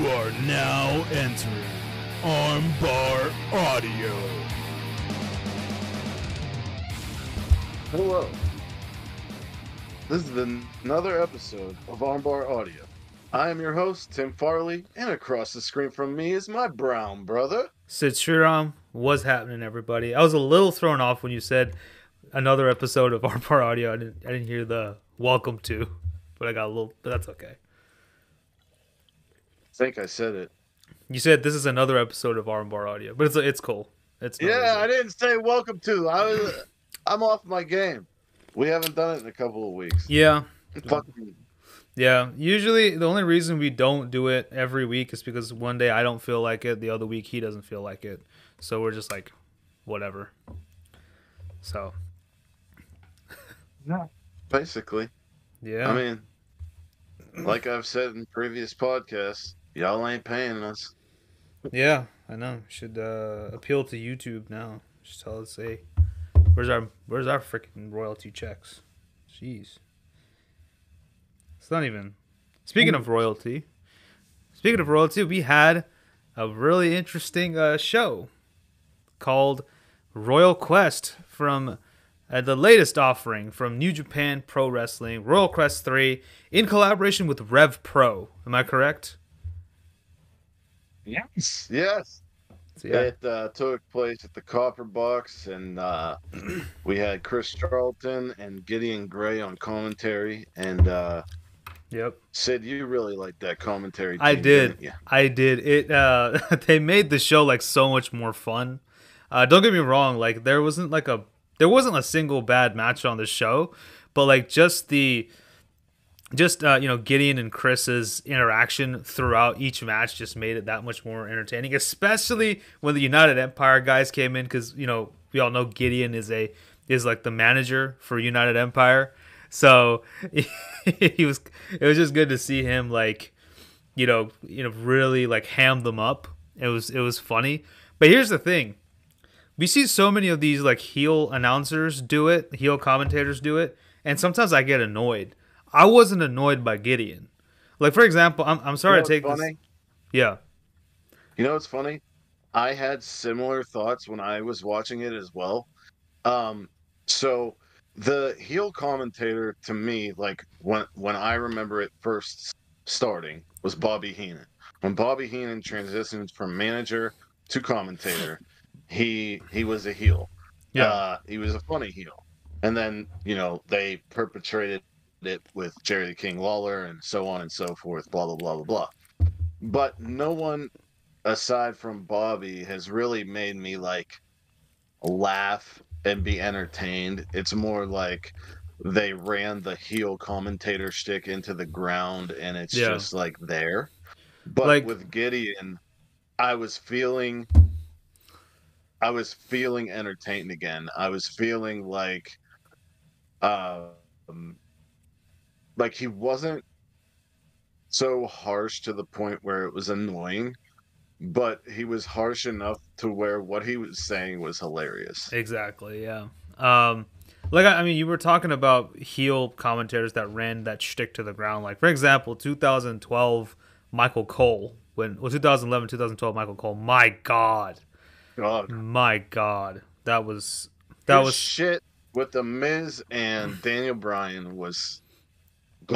You are now entering Armbar Audio. Hello. This is another episode of Armbar Audio. I am your host, Tim Farley, and across the screen from me is my brown brother. Sid Sriram, what's happening, everybody? I was a little thrown off when you said another episode of Armbar Audio. I didn't, I didn't hear the welcome to, but I got a little, but that's okay. I think I said it. You said this is another episode of Armbar Audio, but it's it's cool. It's Yeah, easy. I didn't say welcome to. I was, I'm off my game. We haven't done it in a couple of weeks. yeah, Fucking, yeah. Usually, the only reason we don't do it every week is because one day I don't feel like it, the other week he doesn't feel like it, so we're just like, whatever. So Yeah, basically. yeah, I mean, like I've said in previous podcasts, y'all ain't paying us. Yeah, I know. Should uh, appeal to YouTube now. Just tell us, hey, where's our where's our freaking royalty checks? Jeez, it's not even. Speaking of royalty, speaking of royalty, we had a really interesting uh, show called Royal Quest from uh, the latest offering from New Japan Pro Wrestling, Royal Quest Three, in collaboration with Rev Pro. Am I correct? Yes. Yes. So, yeah. It uh, took place at the Copper Box, and uh, we had Chris Charlton and Gideon Grey on commentary. And uh, Yep. Sid, you really liked that commentary. I team, did. didn't? I did. It uh they made the show like so much more fun. Uh don't get me wrong, like there wasn't like a there wasn't a single bad match on the show, but like just the just uh, you know Gideon and Chris's interaction throughout each match just made it that much more entertaining, especially when the United Empire guys came in because you know we all know Gideon is a is like the manager for United Empire, so he was it was just good to see him like you know you know really like ham them up. It was it was funny, but here's the thing: we see so many of these like heel announcers do it, heel commentators do it, and sometimes I get annoyed. I wasn't annoyed by Gideon. Like for example, I'm I'm sorry You know to take what's this. Yeah, You know what's funny? I had similar thoughts when I was watching it as well. Um, so the heel commentator to me, like when when I remember it first starting, was Bobby Heenan. When Bobby Heenan transitioned from manager to commentator, he he was a heel. yeah, Uh, he was a funny heel. And then, you know, they perpetrated it with Jerry the King Lawler and so on and so forth, blah, blah, blah, blah, blah. But no one aside from Bobby has really made me like laugh and be entertained. It's more like they ran the heel commentator stick into the ground and it's Yeah. just like there. But Like- with Gideon, I was feeling I was feeling entertained again. I was feeling like um like he wasn't so harsh to the point where it was annoying, but he was harsh enough to where what he was saying was hilarious. exactly. Yeah. Um, like I I mean, you were talking about heel commentators that ran that shtick to the ground. Like for example, 2012 Michael Cole when well 2011 2012 Michael Cole. My God, God, my God, that was that his was shit with the Miz and Daniel Bryan was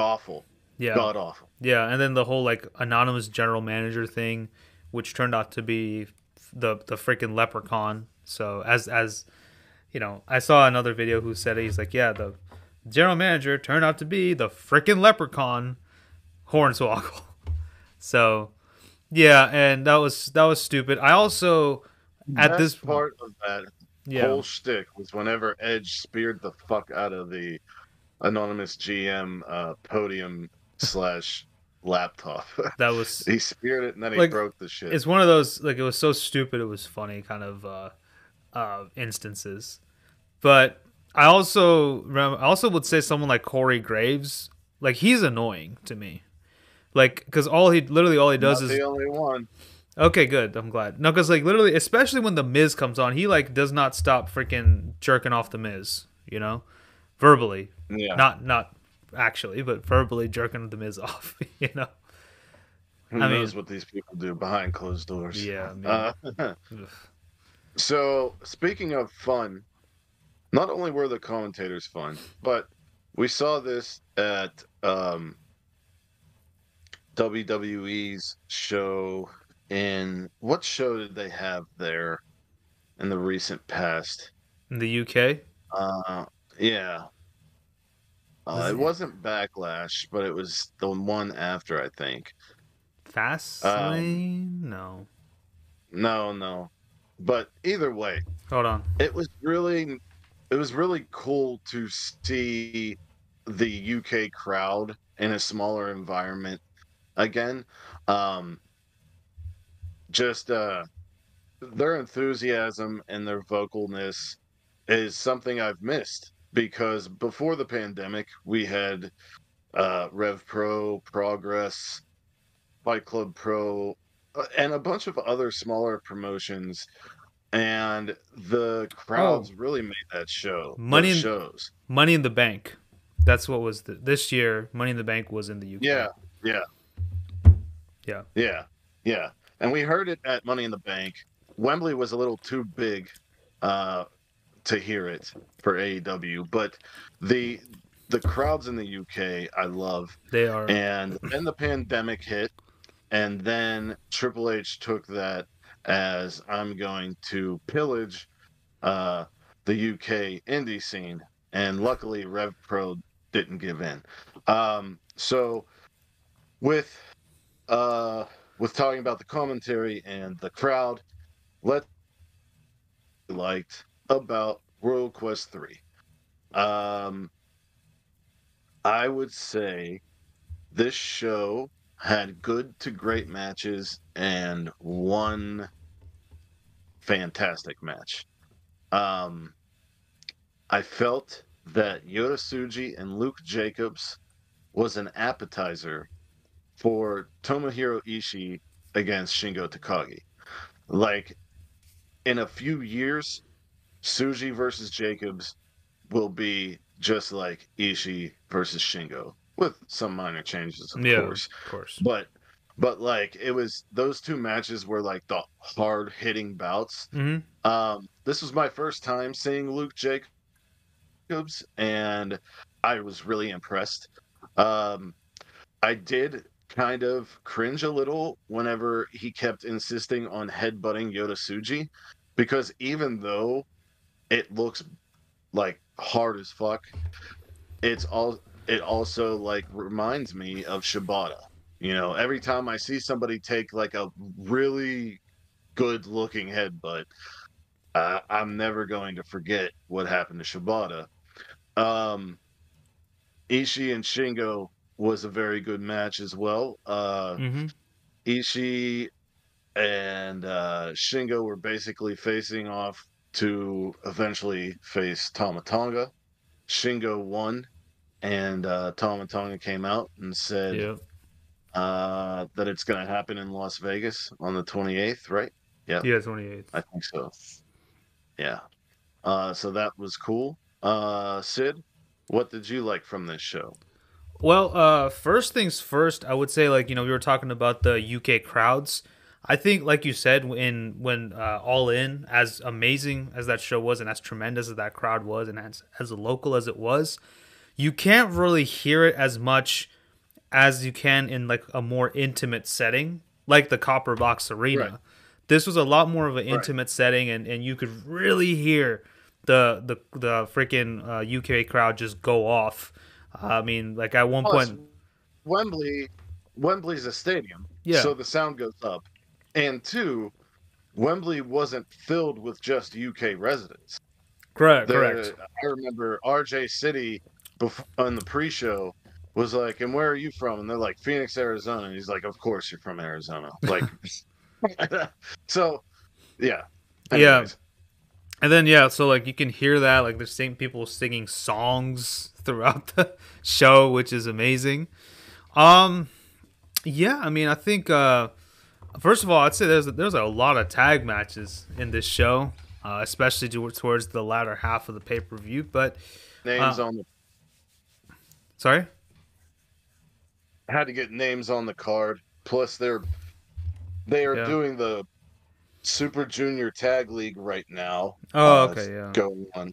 awful, yeah. god awful. Yeah, and then the whole like anonymous general manager thing, which turned out to be the the freaking leprechaun. So as as you know, I saw another video who said he's like, yeah, the general manager turned out to be the freaking leprechaun, Hornswoggle. So yeah, and that was that was stupid. I also at this part of that yeah whole shtick was whenever Edge speared the fuck out of the anonymous GM uh, podium slash laptop. that was he speared it and then he broke the shit. it's one of those like it was so stupid it was funny kind of uh uh instances but i also remember i also would say someone like corey graves like he's annoying to me like because all he literally all he does Not is the only one. okay good i'm glad no because like literally especially when the miz comes on he like does not stop freaking jerking off the miz you know verbally Yeah. not not actually but verbally jerking the miz off you know Who I knows mean- what these people do behind closed doors? Yeah, I mean, Uh, so speaking of fun, not only were the commentators fun, but we saw this at um, WWE's show. In what show did they have there in the recent past? in the UK. Uh, yeah. Uh, it it- wasn't Backlash, but it was the one after, I think. Fast Um, No. No, no. But either way, Hold on. it was really it was really cool to see the UK crowd in a smaller environment again. Um just uh their enthusiasm and their vocalness is something I've missed because before the pandemic we had uh Rev Pro, Progress, Fight Club Pro, uh, and a bunch of other smaller promotions and the crowds really made that show Money in- shows Money in the Bank. That's what was the, this year. Money in the Bank was in the UK. yeah yeah Yeah. yeah yeah and we heard it at money in the bank wembley was a little too big uh to hear it for aew but the the crowds in the uk i love They are. And then the pandemic hit, and then Triple H took that as I'm going to pillage uh, the UK indie scene. And luckily, Rev Pro didn't give in. Um, so, with uh, with talking about the commentary and the crowd, let liked about Royal Quest three. Um, I would say this show had good to great matches and one fantastic match. Um, I felt that Yota Tsuji and Luke Jacobs was an appetizer for Tomohiro Ishii against Shingo Takagi. Like in a few years, Tsuji versus Jacobs will be just like Ishii versus Shingo with some minor changes, of yeah, course. of course. But but like it was those two matches were like the hard hitting bouts. hmm Um, this was my first time seeing Luke Jacobs, and I was really impressed. Um, I did kind of cringe a little whenever he kept insisting on headbutting Yota Tsuji, because even though it looks like hard as fuck, it's all it also like reminds me of Shibata. You know, every time I see somebody take like a really good looking headbutt, uh, I'm never going to forget what happened to Shibata. Um, Ishii and Shingo was a very good match as well. Uh, hmm Ishii and uh, Shingo were basically facing off to eventually face Tama Tonga. Shingo won, and uh, Tama Tonga came out and said Yeah. uh, that it's going to happen in Las Vegas on the 28th, right? Yeah. Yeah, 28th. I think so. Yeah. Uh, so that was cool. Uh, Sid, what did you like from this show? Well, uh, first things first, I would say like you know we were talking about the UK crowds. I think, like you said, when when uh, All In, as amazing as that show was, and as tremendous as that crowd was, and as as local as it was, you can't really hear it as much as you can in like a more intimate setting, like the Copper Box Arena. Right. This was a lot more of an intimate setting, and, and you could really hear the the the freaking uh, UK crowd just go off. I mean, like at one Plus, point, Wembley, Wembley's a stadium, Yeah. so the sound goes up. And two, Wembley wasn't filled with just UK residents. correct, The- correct. I remember RJ City before, on the pre-show was like, "And where are you from?" And they're like, "Phoenix, Arizona." And he's like, "Of course you're from Arizona." Like, so, yeah, Yeah. And then yeah, so like you can hear that like there's same people singing songs throughout the show, which is amazing. Um, yeah, I mean I think uh, first of all I'd say there's there's a lot of tag matches in this show, uh, especially to- towards the latter half of the pay per view. But names Uh, on the sorry, had to get names on the card. Plus, they're they are Yeah. doing the Super Junior Tag League right now. Oh, uh, okay, yeah. going on,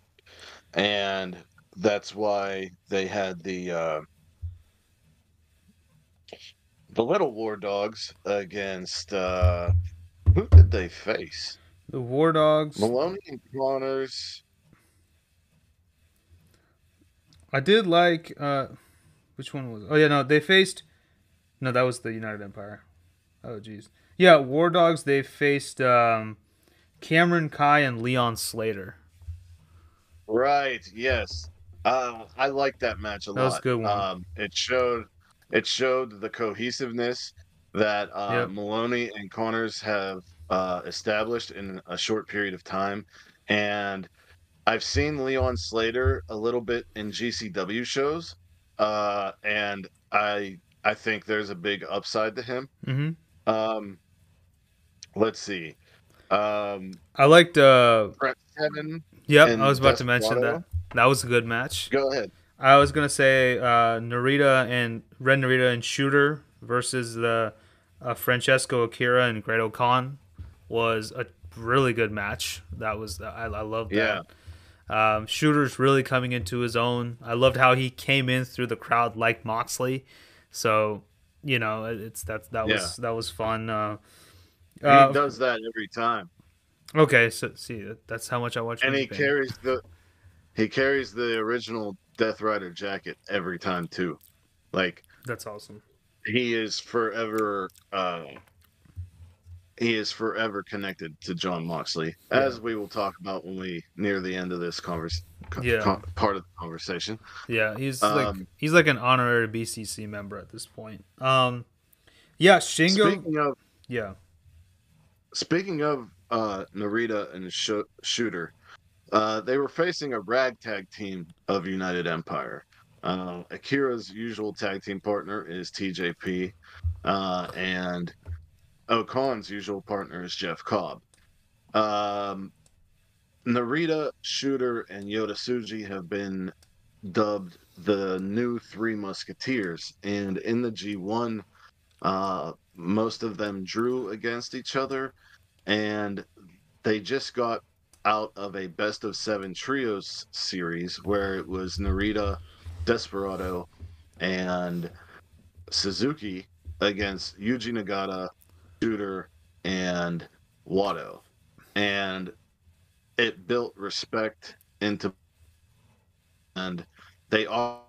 and that's why they had the uh, the Little War Dogs against uh, who did they face? The War Dogs. Moloney and Connors. I did like uh which one was Oh yeah, no, they faced No, that was the United Empire. Oh jeez. Yeah, War Dogs they faced um Cameron Khai and Leon Slater. Right. Yes. Uh, I like that match a That lot. was a good one. Um, it showed it showed the cohesiveness that uh, Yep. Moloney and Connors have uh, established in a short period of time, and I've seen Leon Slater a little bit in GCW shows, uh, and I I think there's a big upside to him. Mhm. Um, let's see. Um, I liked uh Trent Seven, yep, I was about to mention that. That was a good match. go ahead. I was gonna say uh, Narita and Red Narita and Shooter versus the uh, Francesco Akira and Great Khan was a really good match. That was I, I loved that. Um, Shooter's really coming into his own. I loved how he came in through the crowd like Moxley. So you know it's that that was that was fun. Uh, He uh, does that every time. okay, so see that's how much I watch. and he carries the he carries the original Death Rider jacket every time too. Like That's awesome. he is forever uh he is forever connected to Jon Moxley, as we will talk about when we near the end of this converse co- Yeah. co- part of the conversation. Yeah, he's like Um, he's like an honorary BCC member at this point. Um, yeah, Shingo. Speaking of yeah, speaking of uh Narita and Sh- Shooter, uh they were facing a ragtag team of United Empire. Uh, Akira's usual tag team partner is TJP, uh, and O-Khan's usual partner is Jeff Cobb. Um, Narita, Shooter, and Yota Tsuji have been dubbed the new Three Musketeers, and in the G1, uh, most of them drew against each other, and they just got out of a best of seven trios series where it was Narita, Desperado, and Suzuki against Yuji Nagata, Shooter, and Wado. And it built respect into and they are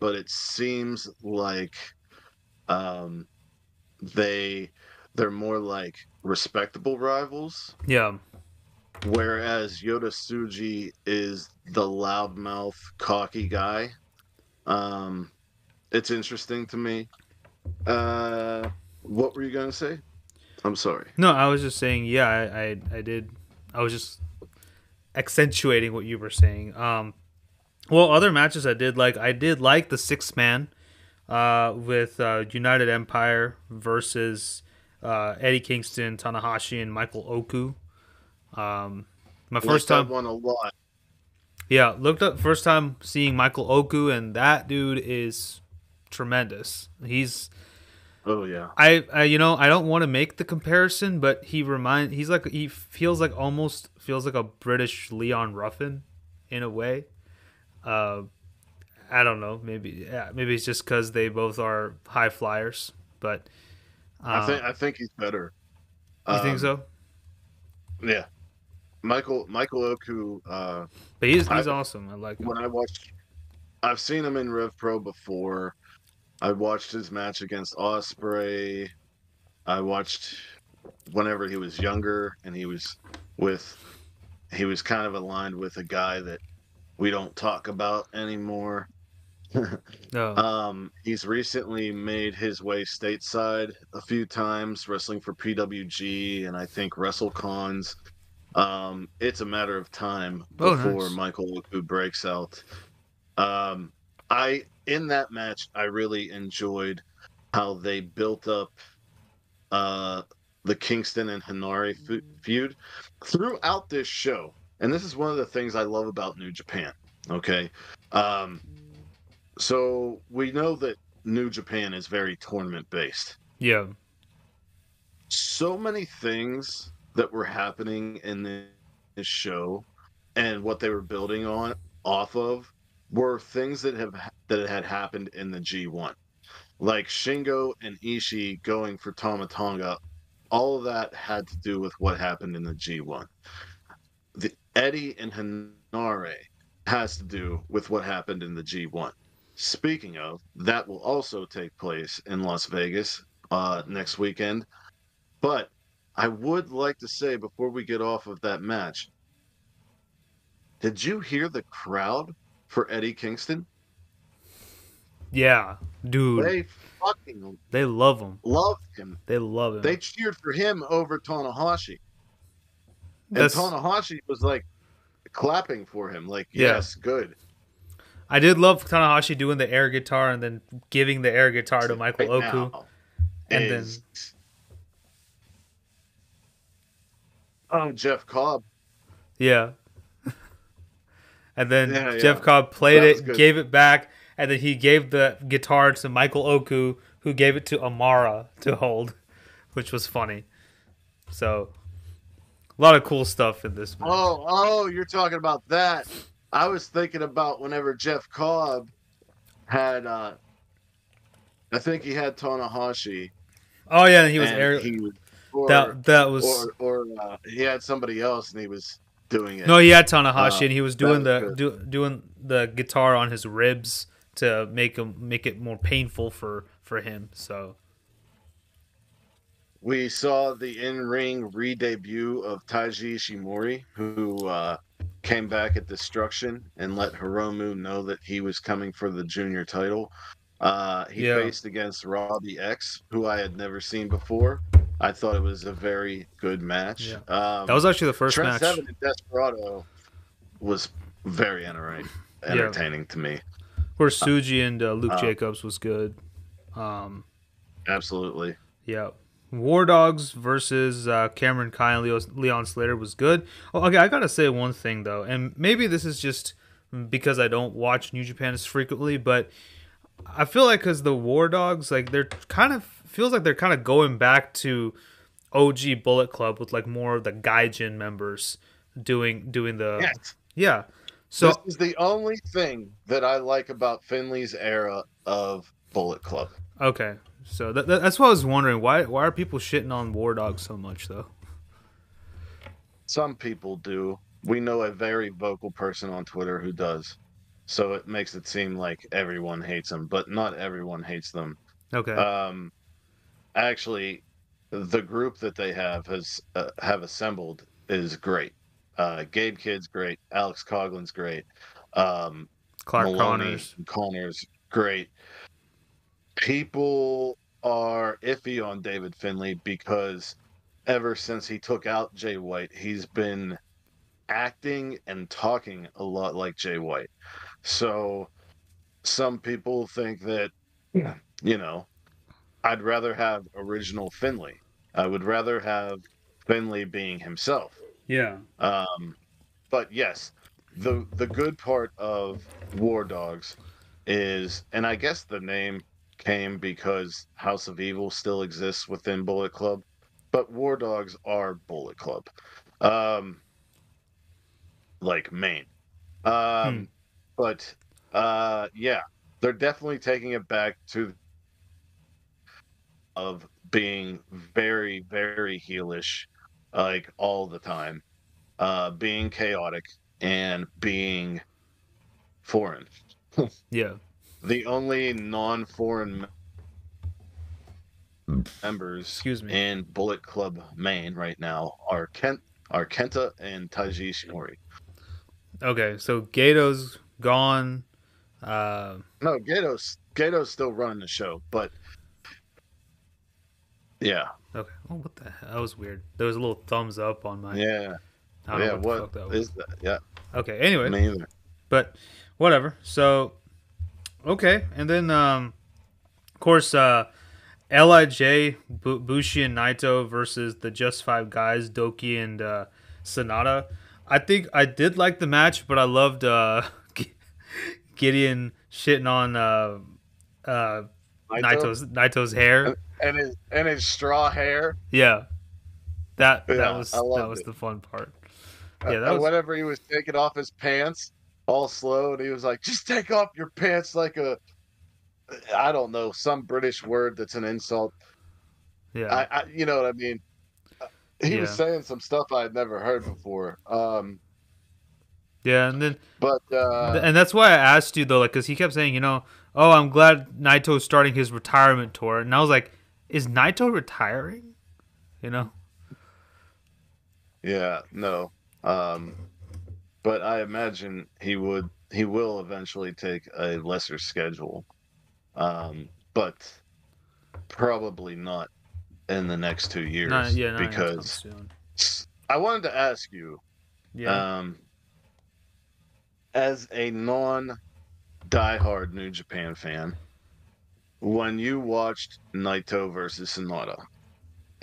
but it seems like um they they're more like respectable rivals yeah, whereas Yota Tsuji is the loudmouth, cocky guy. Um, it's interesting to me. Uh, what were you gonna say? I'm sorry. no, I was just saying. Yeah, I, I, I did. I was just accentuating what you were saying. Um, well, other matches I did like. I did like the six man, uh, with uh, United Empire versus uh, Eddie Kingston, Tanahashi, and Michael Oku. Um, my first time. one a lot. Yeah, looked up first time seeing Michael Oku, and that dude is tremendous. He's Oh yeah. I, I you know I don't want to make the comparison, but he remind he's like he feels like almost feels like a British Leon Ruffin in a way. Uh, I don't know. Maybe yeah, maybe it's just because they both are high flyers, but uh, I think I think he's better. you think Um, so? Yeah. Michael Michael Oku. Uh, But he's he's I- awesome. I like him. when I watched, I've seen him in Rev Pro before. I watched his match against Ospreay. I watched whenever he was younger, and he was with, he was kind of aligned with a guy that we don't talk about anymore. No. Um, he's recently made his way stateside a few times, wrestling for PWG and I think WrestleCons. Um, it's a matter of time Oh, before nice. Michael Oku breaks out. Um, I in that match, I really enjoyed how they built up uh, the Kingston and Henare fe- feud throughout this show. And this is one of the things I love about New Japan. Okay. Um, so we know that New Japan is very tournament based. yeah. so many things that were happening in this show and what they were building on off of were things that have that had happened in the G1. Like Shingo and Ishii going for Tama Tonga, all of that had to do with what happened in the G1. The Eddie and Henare has to do with what happened in the G1. Speaking of, that will also take place in Las Vegas uh, next weekend. But I would like to say before we get off of that match, did you hear the crowd for Eddie Kingston? Yeah, dude. They fucking they love him. Love him. They love him. They cheered for him over Tanahashi. And That's- Tanahashi was like clapping for him, like, Yeah. yes, good. I did love Tanahashi doing the air guitar and then giving the air guitar to Michael Right Oku. and is- Oh, Jeff Cobb. Yeah. and then Yeah, Jeff yeah. Cobb played it, good. gave it back, and then he gave the guitar to Michael Oku, who gave it to Amara to hold, which was funny. So, a lot of cool stuff in this. Oh, oh, you're talking about that. I was thinking about whenever Jeff Cobb had uh I think he had Tanahashi. Oh yeah, he was air. he was or, that that was or or uh, he had somebody else and he was doing it. no, he had Tanahashi, Uh, and he was doing was the do, doing the guitar on his ribs to make him make it more painful for for him. So We saw the in-ring re-debut of Taiji Ishimori, who uh, came back at Destruction and let Hiromu know that he was coming for the junior title. Uh, he Yeah. faced against Robbie X, who I had never seen before. I thought it was a very good match. Yeah. Um, that was actually the first Trent match. Seven and Desperado was very entertaining, entertaining to me. Of course, Tsuji and uh, Luke uh, Jacobs was good. Um, Absolutely. yeah, War Dogs versus uh, Cameron Khai and Leo, Leon Slater was good. Oh, okay, I gotta say one thing though, and maybe this is just because I don't watch New Japan as frequently, but I feel like because the War Dogs, like they're kind of feels like they're kind of going back to OG Bullet Club with like more of the Gaijin members doing doing the Yes. yeah. So this is the only thing that I like about Finlay's era of Bullet Club. Okay, so that, that, that's what I was wondering. Why why are people shitting on War Dogs so much though? Some people do. We know a very vocal person on Twitter who does. So it makes it seem like everyone hates them, but not everyone hates them. Okay, Um, actually, the group that they have has uh, have assembled is great. Uh, Gabe Kidd's great. Alex Coughlin's great. Um, Clark Moloney Connors. Connors, great. People are iffy on David Finlay because ever since he took out Jay White, he's been acting and talking a lot like Jay White. So some people think that, yeah. you know, I'd rather have original Finlay. I would rather have Finlay being himself. Yeah, Um, but yes, the the good part of War Dogs is, and I guess the name came because House of Evil still exists within Bullet Club, but War Dogs are Bullet Club, um, like Maine. Um, Hmm. But uh, yeah, they're definitely taking it back to of being very very heelish like all the time uh being chaotic and being foreign yeah. the only non-foreign members Excuse me. in bullet club maine right now are kent are kenta and taiji ishimori Okay, so Gedo's gone. Uh, no gedo's gedo's still running the show but yeah okay. Oh, what the hell? That was weird. There was a little thumbs up on my. yeah I don't yeah know what, the what fuck that was. is that yeah Okay. Anyway, me either but whatever. So okay, and then um, of course, uh, Lij, Bu- Bushi, and Naito versus the Just Five Guys, Douki and uh, Sanada. I think I did like the match, but I loved uh, Gideon shitting on uh, uh, Naito? Naito's Naito's hair. And his and his straw hair Yeah, that Yeah, that was that was it. the fun part. Uh, Yeah, that uh, was whenever he was taking off his pants all slow and he was like just take off your pants like a i don't know some british word that's an insult yeah. I, I you know what i mean Uh, he was saying some stuff i had never heard before um yeah, and then but uh and that's why I asked you though, like, because he kept saying, you know, oh, I'm glad Naito's starting his retirement tour, and I was like, is Naito retiring? You know? yeah no um but i imagine he would he will eventually take a lesser schedule um but probably not in the next two years Not, yeah, not because. I wanted to ask you, Yeah. um, as a non diehard New Japan fan, when you watched Naito versus Sanada,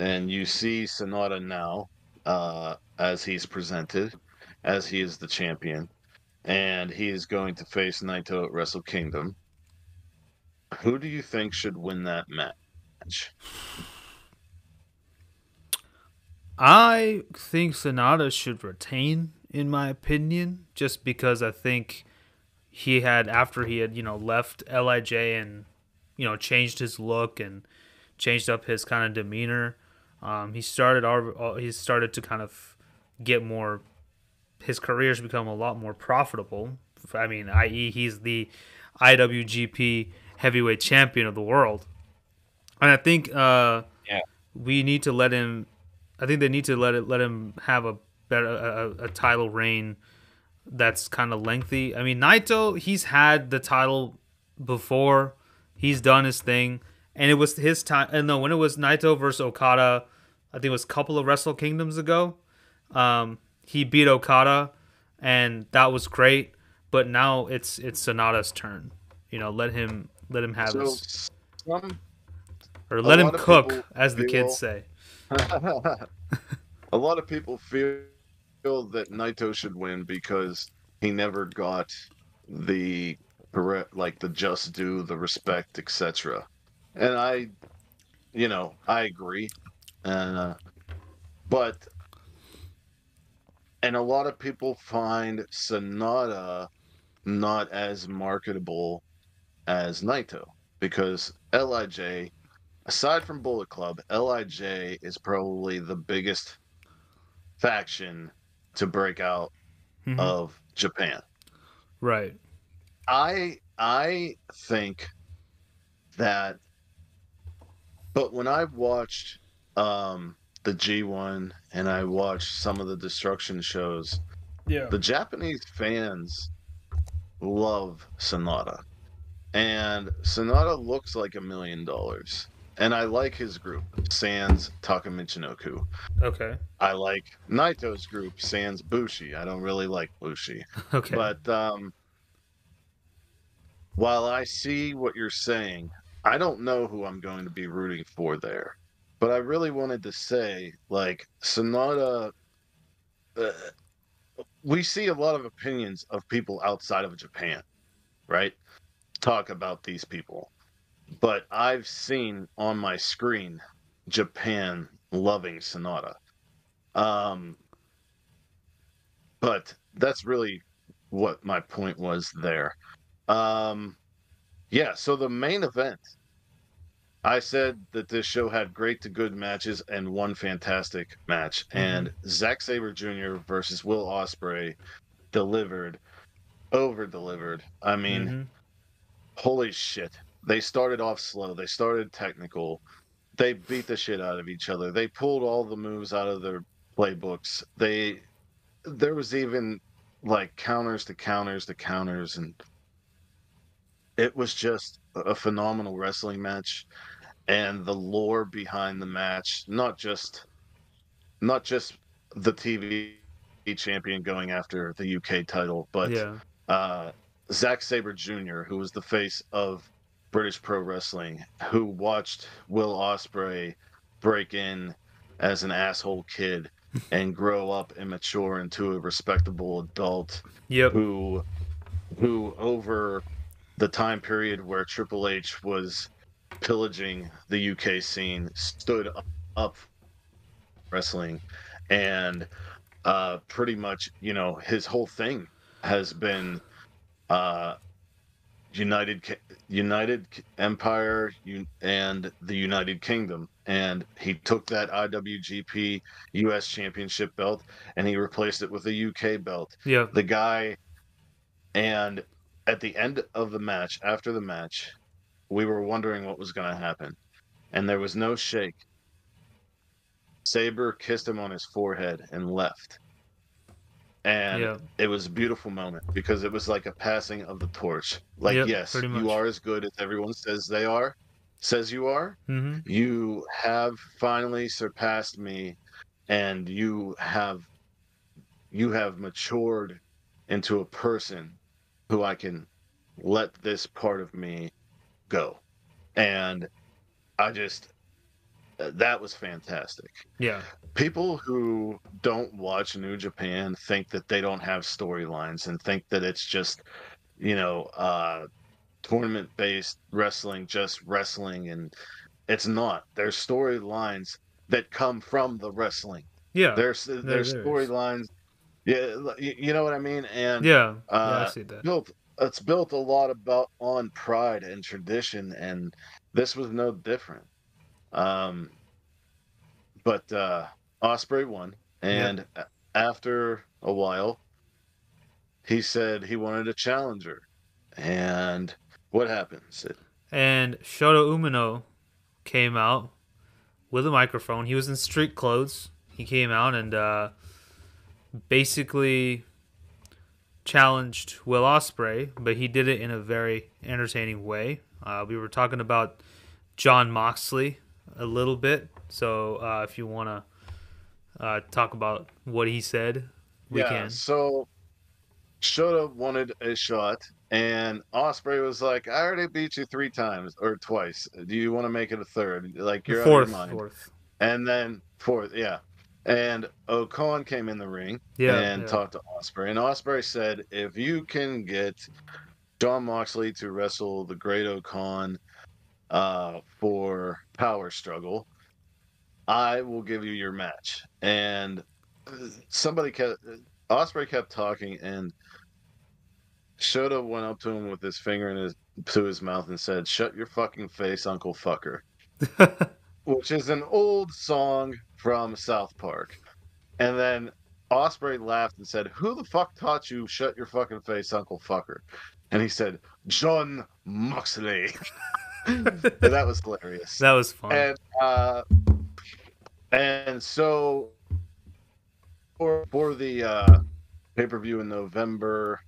and you see Sanada now, uh, as he's presented, as he is the champion, and he is going to face Naito at Wrestle Kingdom, who do you think should win that match? I think Sanada should retain, in my opinion, just because I think he had after he had you know left Lij and you know changed his look and changed up his kind of demeanor. Um, he started our he started to kind of get more. His career's become a lot more profitable. I mean, i.e., he's the IWGP Heavyweight Champion of the world, and I think uh, Yeah. we need to let him. I think they need to let it let him have a better a, a, a title reign that's kind of lengthy. I mean, Naito he's had the title before. He's done his thing, and it was his time. And no, when it was Naito versus Okada, I think it was a couple of Wrestle Kingdoms ago. Um, he beat Okada, and that was great. But now it's it's Sanada's turn. You know, let him let him have So, his some or let him cook, people as the kids say. a lot of people feel that Naito should win because he never got the correct, like the just due, the respect, etc. And I, you know, I agree. Uh, but, and a lot of people find Sanada not as marketable as Naito because Lij aside from Bullet Club, Lij is probably the biggest faction to break out Mhm. of Japan. Right. I I think that but when I watched um the G1 and I watched some of the destruction shows, Yeah. the Japanese fans love Sanada. And Sanada looks like a million dollars. And I like his group, Sans Takamichinoku. Okay. I like Naito's group, Sans Bushi. I don't really like Bushi. Okay. But um, while I see what you're saying, I don't know who I'm going to be rooting for there. But I really wanted to say, like, Sanada. Uh, we see a lot of opinions of people outside of Japan, right? Talk about these people. But I've seen on my screen Japan loving Sanada. Um, but that's really what my point was there. Um, yeah, so the main event, I said that this show had great to good matches and one fantastic match, and Zack Sabre Jr. versus Will Ospreay delivered, over delivered. I mean, Mhm. holy shit. They started off slow. They started technical. They beat the shit out of each other. They pulled all the moves out of their playbooks. They there was even like counters to counters to counters and it was just a- phenomenal wrestling match and the lore behind the match, not just not just the TV champion going after the UK title, but yeah. uh, Zack Sabre Jr., who was the face of British Pro Wrestling, who watched Will Ospreay break in as an asshole kid and grow up and mature into a respectable adult Yep. who who over the time period where Triple H was pillaging the UK scene stood up wrestling, and uh, pretty much, you know, his whole thing has been uh, United United Empire and the United Kingdom, and he took that IWGP US Championship belt and he replaced it with a UK belt. Yeah. The guy, and at the end of the match, after the match, we were wondering what was going to happen, and there was no shake. Sabre kissed him on his forehead and left. And Yeah. it was a beautiful moment because it was like a passing of the torch. Like, Yep, yes, you are as good as everyone says they are, says you are. Mm-hmm. You have finally surpassed me, and you have you have matured into a person who I can let this part of me go. And I just that was fantastic Yeah. people who don't watch New Japan think that they don't have storylines and think that it's just, you know, uh, tournament based wrestling, just wrestling. And it's not. There's storylines that come from the wrestling. Yeah. There's, there's storylines. Yeah. You, know what I mean? And yeah. yeah. I uh, see that. built, it's built a lot about on pride and tradition. And this was no different. Um, but, uh, Ospreay won, and a- after a while, he said he wanted a challenger. And what happens? It, And Shota Umino came out with a microphone. He was in street clothes. He came out and uh, basically challenged Will Ospreay, but he did it in a very entertaining way. Uh, we were talking about Jon Moxley a little bit, so uh, if you want to uh, talk about what he said, we yeah. can. So Shota wanted a shot, and Ospreay was like, "I already beat you three times or twice. Do you want to make it a third? Like you're fourth, out of your mind." fourth. And then fourth, yeah. And O-Khan came in the ring Yeah, and yeah. talked to Ospreay. And Ospreay said, if you can get Jon Moxley to wrestle the Great O-Khan uh, for Power Struggle, I will give you your match. And somebody kept Ospreay kept talking, and Shota went up to him with his finger in his to his mouth and said, "Shut your fucking face, Uncle Fucker." which is an old song from South Park. And then Ospreay laughed and said, "Who the fuck taught you shut your fucking face, Uncle Fucker?" And he said, "Jon Moxley." That was hilarious. that was fun. And uh, and so for for the uh, pay per view in November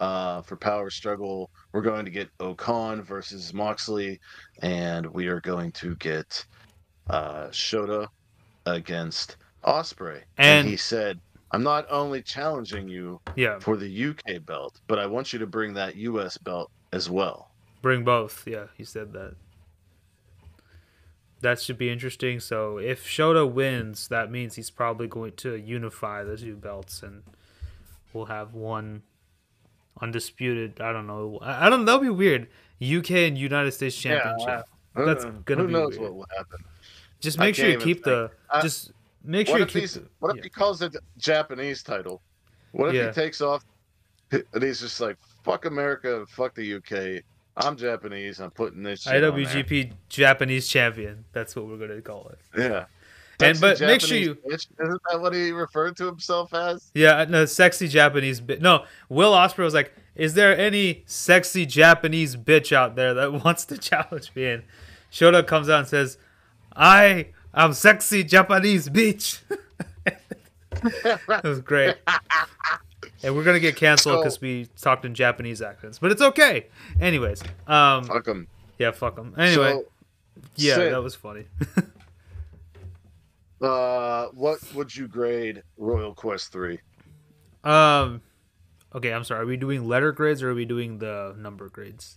uh, for Power Struggle, we're going to get O-Khan versus Moxley, and we are going to get uh, Shota against Ospreay. And- he said, "I'm not only challenging you yeah, for the UK belt, but I want you to bring that US belt as well." Bring both. Yeah, he said that. That should be interesting. So if Shota wins, that means he's probably going to unify the two belts, and we'll have one undisputed. I don't know. I, don't. Know, that'll be weird. UK and United States Championship. Who- That's who gonna be knows weird. what will happen? Just make sure you keep the. Uh, just make sure you keep. the- what if yeah. he calls it Japanese title? What if Yeah. he takes off and he's just like fuck America, fuck the UK. I'm Japanese. I'm putting this shit on there." IWGP Japanese champion. That's what we're gonna call it. Yeah. And Sexy but make sure you bitch. Isn't that what he referred to himself as? Yeah, no, sexy Japanese bitch. No, Will Ospreay was like, "Is there any sexy Japanese bitch out there that wants to challenge me?" And Shota comes out and says, "I am sexy Japanese bitch." that was great. and we're gonna get canceled because we talked in Japanese accents, but it's okay. Anyways, um, Fuck him. yeah, fuck them. Anyway, So, yeah, Sid, that was funny. uh, what would you grade Royal Quest three? um, okay, I'm sorry. Are we doing letter grades or are we doing the number grades?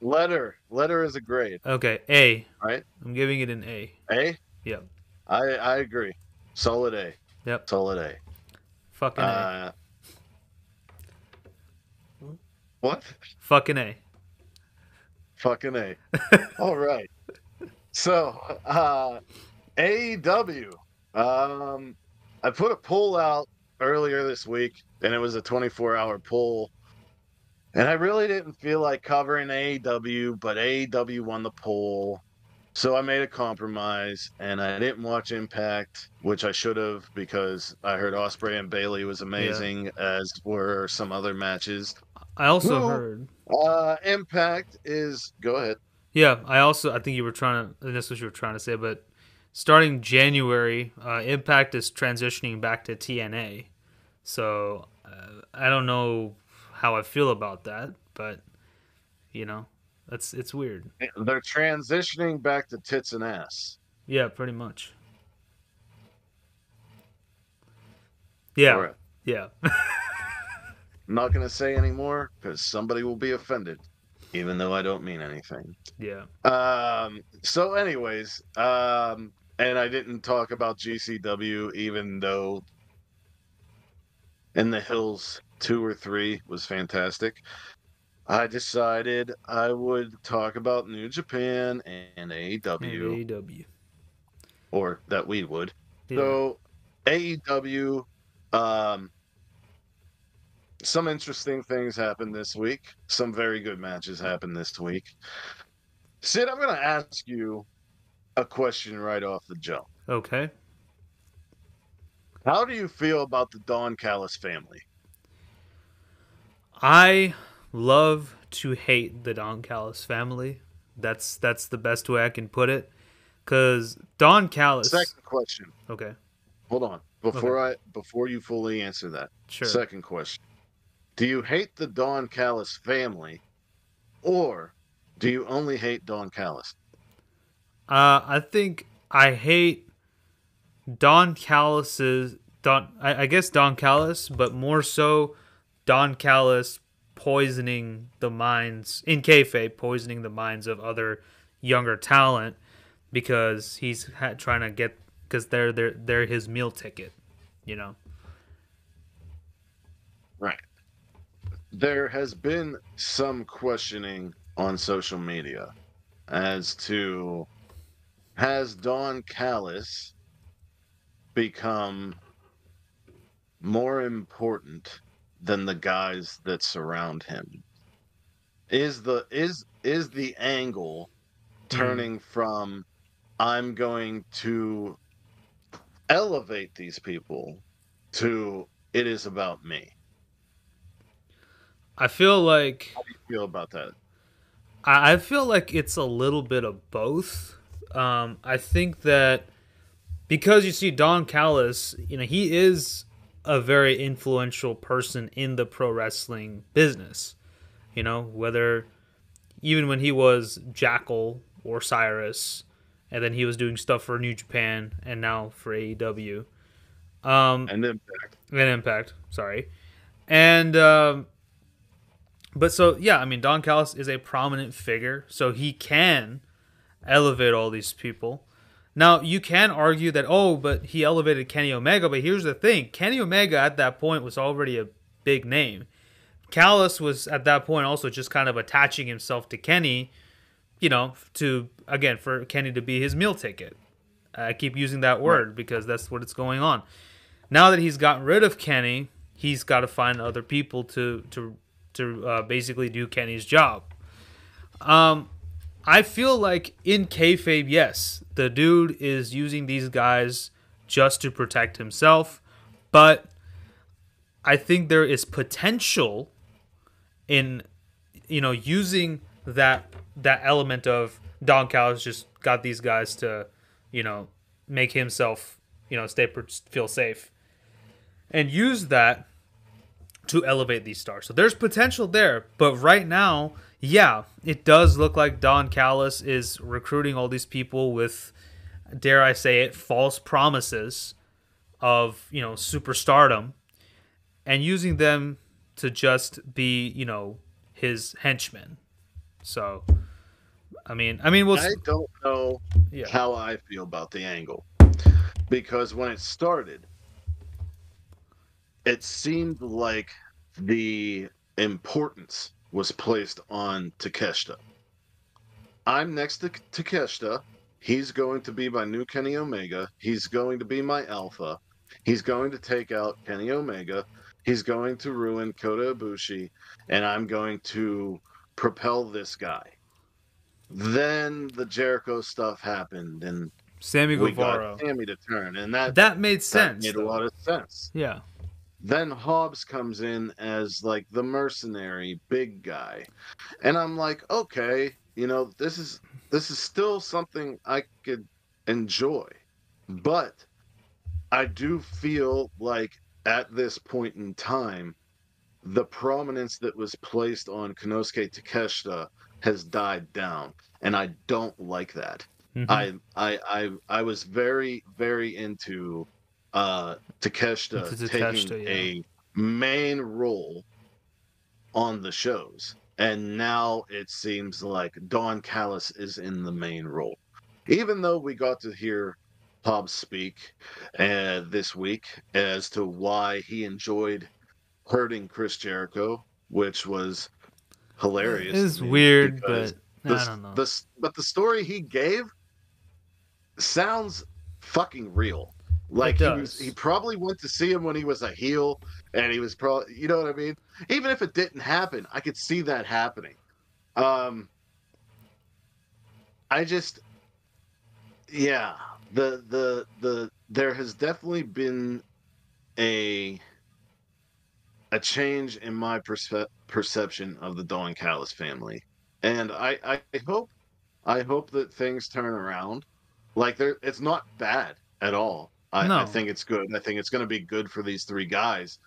Letter. Letter is a grade, Okay, A. right? I'm giving it an A. A. Yep. I I agree. Solid A. Yep. Solid A. Fucking A. Uh, what? Fucking A. Fucking A. All right. So, uh, AEW Um, I put a poll out earlier this week, and it was a 24 hour poll. And I really didn't feel like covering AEW, but AEW won the poll. So I made a compromise, and I didn't watch Impact, which I should have because I heard Ospreay and Bailey was amazing, as were some other matches. I also Well- heard. Uh, Impact is go ahead. Yeah, I also I think you were trying to. And that's what you were trying to say, but starting January, uh, Impact is transitioning back to TNA. So uh, I don't know how I feel about that, but you know, that's it's weird. They're transitioning back to tits and ass. Yeah, pretty much. Yeah, Correct. yeah. I'm not gonna say anymore because somebody will be offended, even though I don't mean anything. yeah. Um. So, anyways, um, and I didn't talk about GCW, even though in the hills two or three was fantastic. I decided I would talk about New Japan and AEW, AEW. or that we would. Yeah. So AEW, um, some interesting things happened this week. Some very good matches happened this week. Sid, I'm going to ask you a question right off the jump. okay. How do you feel about the Don Callis family? I love to hate the Don Callis family. That's that's the best way I can put it. Cause Don Callis. Second question. Okay, Hold on. Before I before you fully answer that. sure. Second question. Do you hate the Don Callis family or do you only hate Don Callis? Uh, I think I hate Don Callis's Don. I, I guess Don Callis, but more so Don Callis poisoning the minds in kayfabe, poisoning the minds of other younger talent because he's ha- trying to get because they're they're they're his meal ticket, you know. Right. There has been some questioning on social media as to has Don Callis become more important than the guys that surround him? Is the is is the angle turning from I'm going to elevate these people to it is about me? I feel like How do you feel about that? I I feel like it's a little bit of both. Um, I think that because you see Don Callis, you know, he is a very influential person in the pro wrestling business. You know, whether even when he was Jackal or Cyrus, and then he was doing stuff for New Japan and now for AEW. Um, And Impact. and Impact. Sorry, and um, but so yeah, I mean Don Callis is a prominent figure, so he can elevate all these people. Now you can argue that oh, but he elevated Kenny Omega. But here's the thing: Kenny Omega at that point was already a big name. Callis was at that point also just kind of attaching himself to Kenny, you know, to again for Kenny to be his meal ticket. I keep using that word because that's what it's going on. Now that he's gotten rid of Kenny, he's got to find other people to to to uh, basically do Kenny's job. Um, I feel like in kayfabe, yes, the dude is using these guys just to protect himself, but I think there is potential in you know using that that element of Don Callis just got these guys to you know make himself you know stay feel safe and use that to elevate these stars. So there's potential there, but right now, yeah, it does look like Don Callis is recruiting all these people with, dare I say it, false promises of you know superstardom, and using them to just be you know his henchmen. So, I mean, I mean, we'll I don't know yeah, how I feel about the angle because when it started, it seemed like the importance was placed on Takeshita. I'm next to Takeshita. he's going to be my new Kenny Omega. He's going to be my alpha. He's going to take out Kenny Omega. He's going to ruin Kota Ibushi, and I'm going to propel this guy. Then the Jericho stuff happened, and Sammy we Guevara. got Sammy to turn, and that That made that sense. made a lot of sense. Yeah. Then Hobbs comes in as like the mercenary big guy. And I'm like, okay, you know, this is this is still something I could enjoy. But I do feel like at this point in time, the prominence that was placed on Konosuke Takeshita has died down. And I don't like that. Mhm. I, I I I was very very into uh Takeshita taking yeah. a main role on the shows, and now it seems like Don Callis is in the main role. Even though we got to hear Hobbs speak uh, this week as to why he enjoyed hurting Chris Jericho, which was hilarious. It's weird, but the, I don't know. the but the story he gave sounds fucking real. Like he was, he probably went to see him when he was a heel, and he was probably, you know what I mean. Even if it didn't happen, I could see that happening. Um, I just, yeah, the the the there has definitely been a a change in my perspe- perception of the Don Callis family, and I I hope I hope that things turn around. Like there, it's not bad at all. I, I think it's good. I think it's going to be good for these three guys,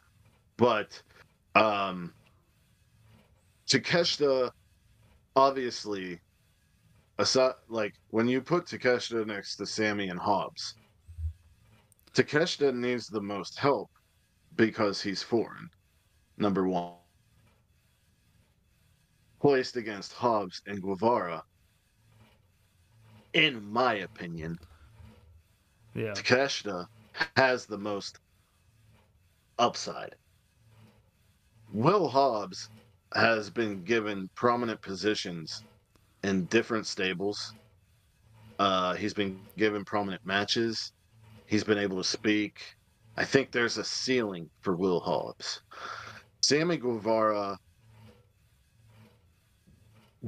but um, Takeshita obviously aside like when you put Takeshita next to Sammy and Hobbs, Takeshita needs the most help because he's foreign. Number one. Placed against Hobbs and Guevara, in my opinion, yeah. Takeshita has the most upside. Will Hobbs has been given prominent positions in different stables. Uh, he's been given prominent matches. He's been able to speak. I think there's a ceiling for Will Hobbs. Sammy Guevara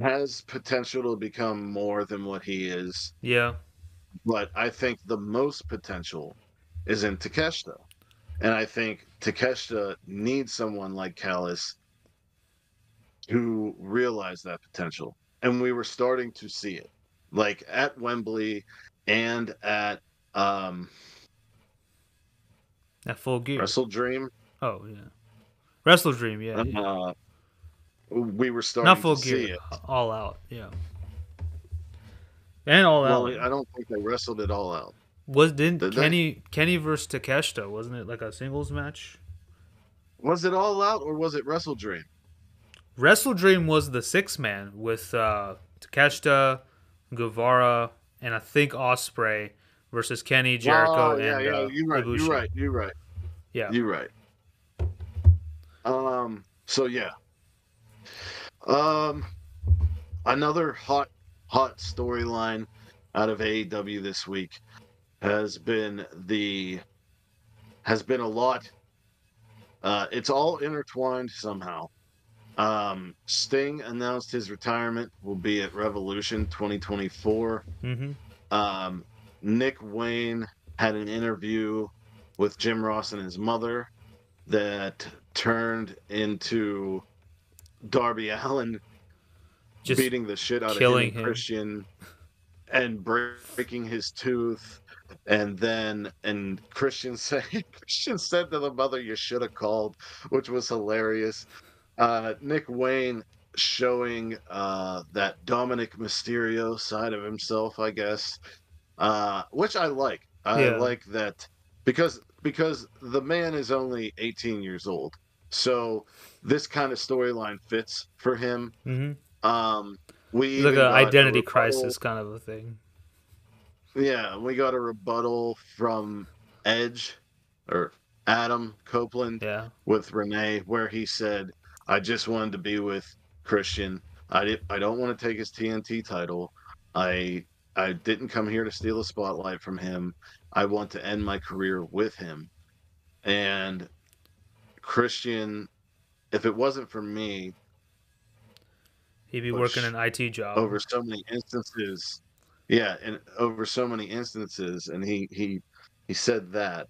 has potential to become more than what he is Yeah. But I think the most potential is in Takeshita. And I think Takeshita needs someone like Callis to realize that potential. And we were starting to see it. Like at Wembley and at um, At full gear. Wrestle Dream. Oh yeah. Wrestle Dream, yeah. yeah. Uh, we were starting Not full to see gear. it. All out, yeah. And all Well, out. I don't think they wrestled it all out. Was didn't Did they? Kenny Kenny versus Takeshita, wasn't it like a singles match? Was it all out or was it Wrestle Dream? Wrestle Dream was the six man with uh Takeshita, Guevara, and I think Ospreay versus Kenny, Jericho, Oh, yeah, and yeah, uh, you're right. Ibushi. You're right. You're right. Yeah. You're right. Um. So yeah. Um. Another hot, hot storyline out of AEW this week has been the has been a lot. Uh, it's all intertwined somehow. Um, Sting announced his retirement will be at Revolution 2024. Mm-hmm. Um, Nick Wayne had an interview with Jim Ross and his mother that turned into Darby Allin Just beating the shit out of him. Christian and breaking his tooth. And then, and Christian said, Christian said to the mother, "You should have called," which was hilarious. Uh, Nick Wayne showing uh, that Dominik Mysterio side of himself, I guess, uh, which I like. I Yeah. like that because because the man is only 18 years old, so this kind of storyline fits for him. Mm-hmm. Um, we Like even a got identity crisis kind of a thing. Yeah, we got a rebuttal from Edge or Adam Copeland Yeah. with Renee, where he said, "I just wanted to be with Christian. I did, I don't want to take his TNT title. I I didn't come here to steal a spotlight from him. I want to end my career with him. And Christian, if it wasn't for me, He'd be working an IT job. over so many instances, yeah, and over so many instances, and he he he said that.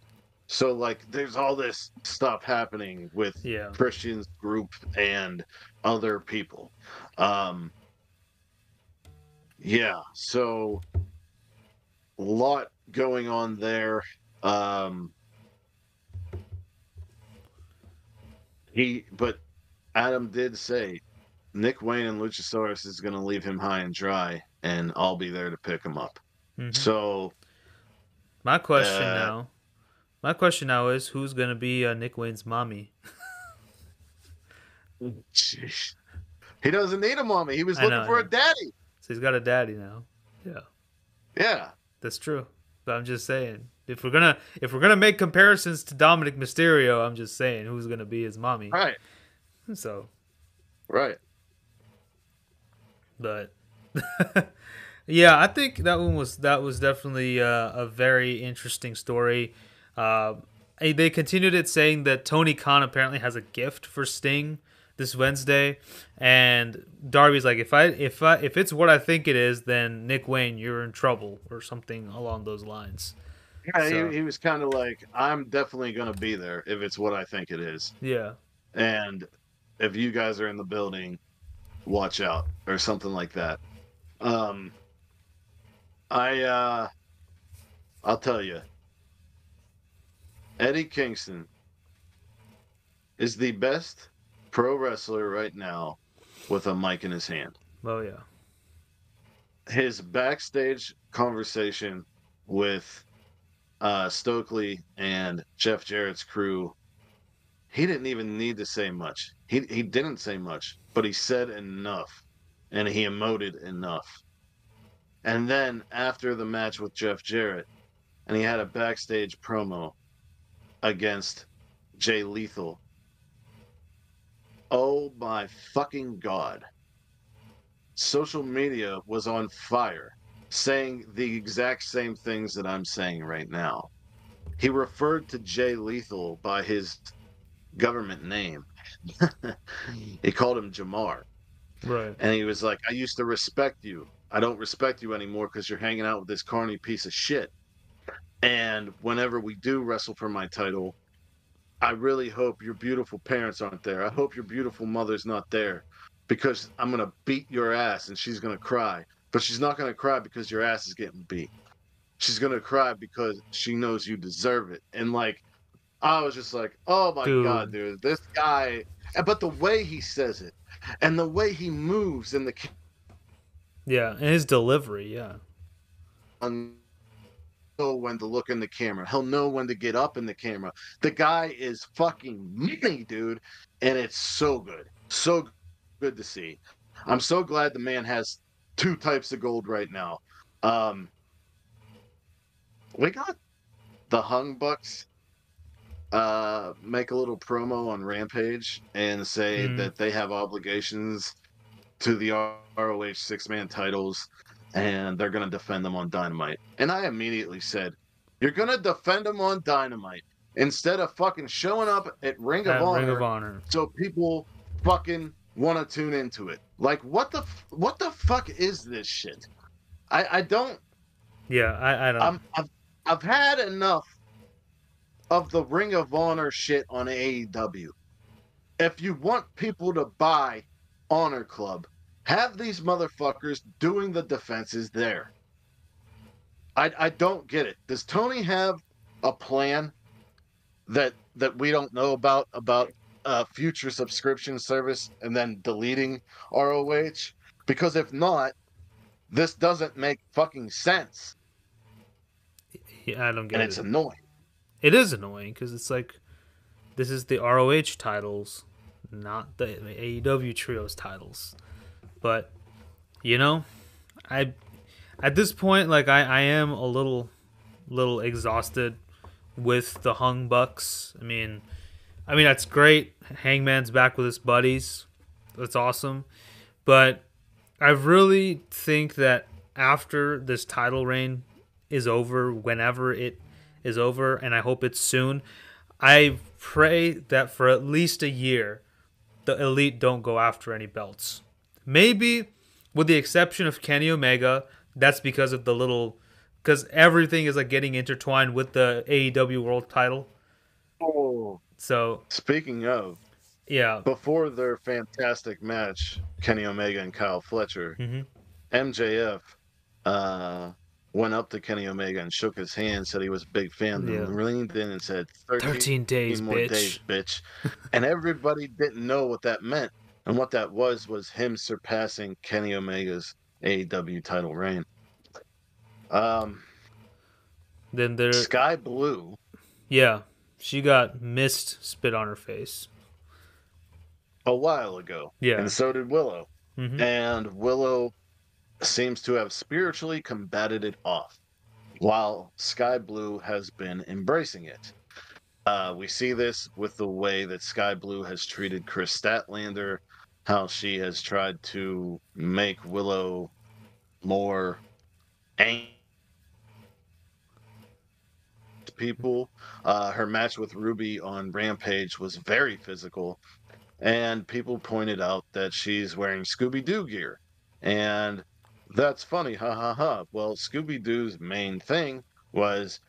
So like, there's all this stuff happening with Yeah. Christian's group and other people. Um, yeah, so a lot going on there. Um, he, but Adam did say Nick Wayne and Luchasaurus is going to leave him high and dry, and I'll be there to pick him up. Mhm. So My question Uh, now, my question now is who's gonna be uh, Nick Wayne's mommy? Jeez. He doesn't need a mommy. He was I looking know, for a daddy. So he's got a daddy now. Yeah, Yeah. that's true. But I'm just saying, if we're gonna if we're gonna make comparisons to Dominik Mysterio, I'm just saying who's gonna be his mommy. Right. So, Right. But yeah, I think that one was that was definitely uh, a very interesting story. Uh, they continued it saying that Tony Khan apparently has a gift for Sting this Wednesday, and Darby's like, if I if I if it's what I think it is, then Nick Wayne, you're in trouble or something along those lines. Yeah, So- he, he was kind of like, I'm definitely going to be there if it's what I think it is. Yeah, And if you guys are in the building, watch out or something like that. Um, I, uh, I'll tell you, Eddie Kingston is the best pro wrestler right now with a mic in his hand. oh yeah, his backstage conversation with uh, Stokely and Jeff Jarrett's crew, he didn't even need to say much. He he didn't say much, but he said enough, and he emoted enough. And then after the match with Jeff Jarrett, and he had a backstage promo against Jay Lethal. Oh my fucking god social media was on fire, saying the exact same things that I'm saying right now. He referred to Jay Lethal by his government name. he called him Jamar. right. And he was like, I used to respect you. I don't respect you anymore because you're hanging out with this carny piece of shit. And whenever we do wrestle for my title, I really hope your beautiful parents aren't there. I hope your beautiful mother's not there because I'm going to beat your ass and she's going to cry. But she's not going to cry because your ass is getting beat. She's going to cry because she knows you deserve it. And like, I was just like, oh my Dude. God, dude, this guy. But the way he says it and the way he moves in the Yeah, and his delivery, yeah. know when to look in the camera. He'll know when to get up in the camera. The guy is fucking money, dude, and it's so good. So good to see. I'm so glad the man has two types of gold right now. Um we got the Hung Bucks uh make a little promo on Rampage and say Mhm. that they have obligations to the ROH six man titles and they're going to defend them on Dynamite. And I immediately said, You're going to defend them on Dynamite instead of fucking showing up at Ring of, At Honor, of Honor. so people fucking want to tune into it. Like, what the f- what the fuck is this shit? I, I don't. Yeah, I, I don't. I'm, I've I've had enough of the Ring of Honor shit on AEW. If you want people to buy Honor Club, have these motherfuckers doing the defenses there. I I don't get it. Does Tony have a plan that that we don't know about about a future subscription service and then deleting ROH? Because if not, this doesn't make fucking sense yeah, I don't get and it. it's annoying. It is annoying because it's like this is the ROH titles, not the AEW trios titles. But you know, I at this point like I I am a little little exhausted with the Hung Bucks. I mean, I mean that's great. Hangman's back with his buddies. That's awesome. But I really think that after this title reign is over, whenever it is over, and I hope it's soon, I pray that for at least a year, the elite don't go after any belts. Maybe, with the exception of Kenny Omega, that's because of the little, because everything is like getting intertwined with the AEW World Title. Oh. So Speaking of, yeah, before their fantastic match, Kenny Omega and Kyle Fletcher, Mhm. MJF uh, went up to Kenny Omega and shook his hand, said he was a big fan, Yeah. and leaned in and said, 13, 13 days, more bitch. days, bitch. and everybody didn't know what that meant. And what that was, was him surpassing Kenny Omega's AEW title reign. Um, Then there, Skye Blue, yeah, she got mist spit on her face. a while ago. Yeah. And so did Willow. Mhm. And Willow seems to have spiritually combated it off, while Skye Blue has been embracing it. Uh, we see this with the way that Skye Blue has treated Kris Statlander, how she has tried to make Willow more angry people. Uh, her match with Ruby on Rampage was very physical, and people pointed out that she's wearing Scooby Doo gear. And that's funny, ha ha ha. Well, Scooby Doo's main thing was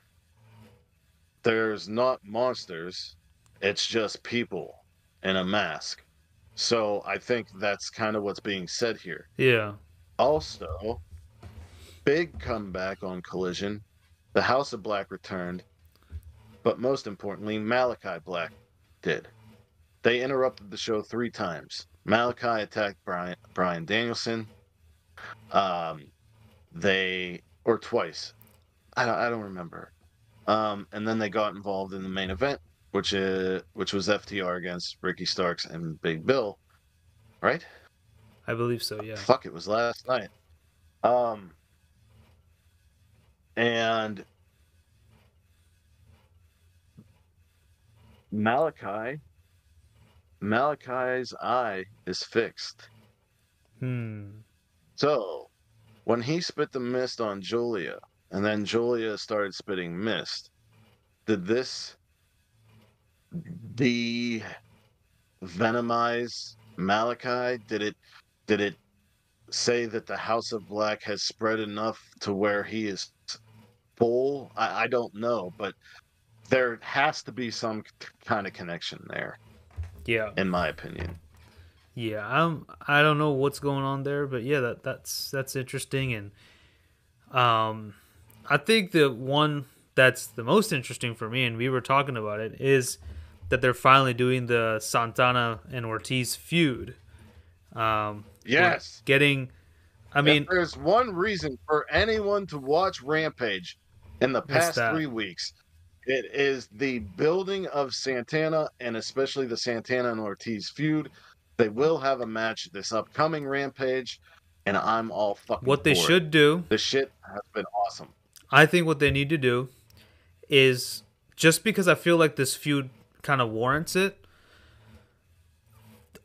there's not monsters, it's just people in a mask. So I think that's kind of what's being said here. Yeah. Also, big comeback on Collision. The House of Black returned, but most importantly, Malachi Black did. They interrupted the show three times. Malachi attacked Bryan Bryan Danielson. Um, they or twice. I don't, I don't remember. Um, and then they got involved in the main event, which is which was FTR against Ricky Starks and Big Bill, right? I believe so, yeah. Fuck, it was last night. Um, and Malachi, Malachi's eye is fixed. Hmm. So, when he spit the mist on Julia, and then Julia started spitting mist, did this de venomize Malachi? Did it did it say that the House of Black has spread enough to where he is full? I, I don't know, but there has to be some kind of connection there, Yeah. in my opinion. Yeah, I'm I don't know what's going on there, but yeah, that that's that's interesting and um I think the one that's the most interesting for me and we were talking about it is that they're finally doing the Santana and Ortiz feud. Um Yes. getting I mean if there's one reason for anyone to watch Rampage in the past three weeks, it is the building of Santana and especially the Santana and Ortiz feud. They will have a match this upcoming Rampage, and I'm all fucking. what they for it. should do The shit has been awesome. I think what they need to do is just because I feel like this feud kind of warrants it.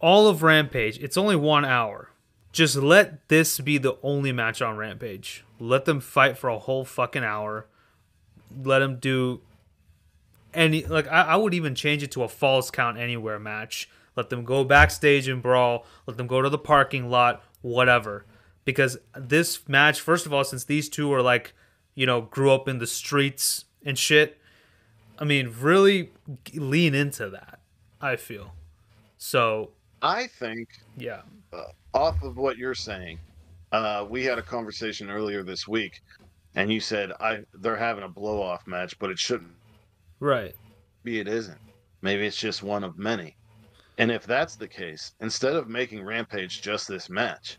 All of Rampage, it's only one hour. Just let this be the only match on Rampage. Let them fight for a whole fucking hour. Let them do any like I, I would even change it to a false count anywhere match. Let them go backstage and brawl. Let them go to the parking lot, whatever. Because this match, first of all, since these two are like, you know, grew up in the streets and shit, I mean, really lean into that. I feel so. I think Yeah, off of what you're saying, uh, we had a conversation earlier this week, and you said I they're having a blow off match, but it shouldn't right. Maybe it isn't. Maybe it's just one of many. And if that's the case, instead of making Rampage just this match,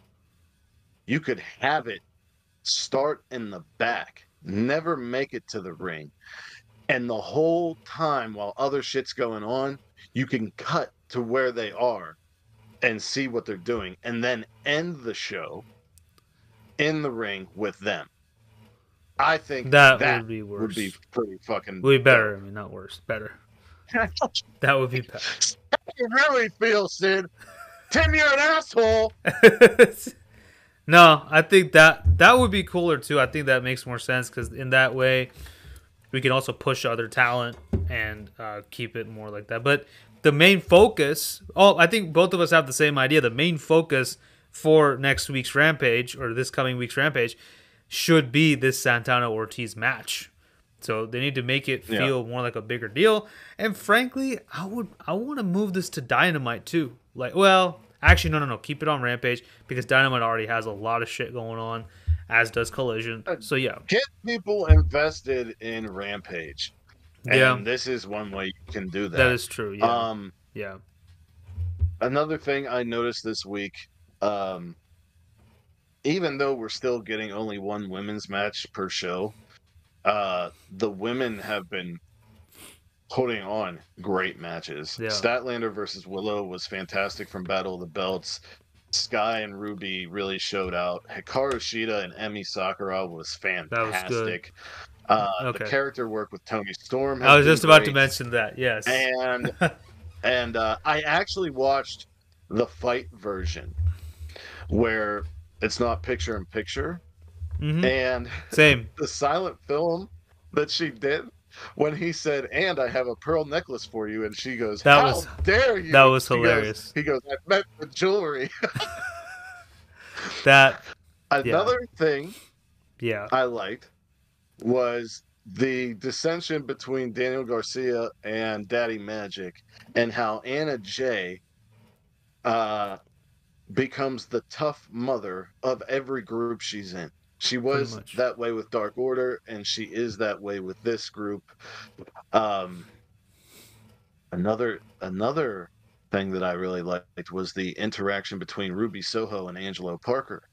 you could have it start in the back, never make it to the ring. And the whole time while other shit's going on, you can cut to where they are and see what they're doing and then end the show in the ring with them. I think That, that would be worse. would be pretty fucking Would be better. I mean, not worse. Better. That would be you really feel, Sid. Tim, you're an asshole. No, I think that that would be cooler too. I think that makes more sense because in that way, we can also push other talent and uh, keep it more like that. But the main focus, oh, I think both of us have the same idea. The main focus for next week's Rampage or this coming week's Rampage should be this Santana Ortiz match. So they need to make it Yeah. feel more like a bigger deal. And frankly, I would I want to move this to Dynamite too. Like, well, actually, no, no, no. Keep it on Rampage because Dynamite already has a lot of shit going on, as does Collision. So yeah, Get people invested in Rampage. And Yeah. this is one way you can do that. that is true. Yeah, Um, yeah. another thing I noticed this week, um, even though we're still getting only one women's match per show, uh, the women have been putting on great matches. Yeah. Statlander versus Willow was fantastic from Battle of the Belts. Skye and Ruby really showed out. Hikaru Shida and Emi Sakura was was fantastic. Uh, Okay. The character work with Toni Storm. I was just about to mention that. Yes. and and uh, I actually watched the fight version where it's not picture in picture, Mhm. and Same. the silent film that she did when he said, "And I have a pearl necklace for you," and she goes, That "How was- dare you?" that was He goes- hilarious. He goes, "I meant the jewelry." That Another thing yeah. I liked was the dissension between Daniel Garcia and Daddy Magic, and how Anna Jay uh, becomes the tough mother of every group she's in. She was that way with Dark Order, and she is that way with this group. Um, another another thing that I really liked was the interaction between Ruby Soho and Angelo Parker,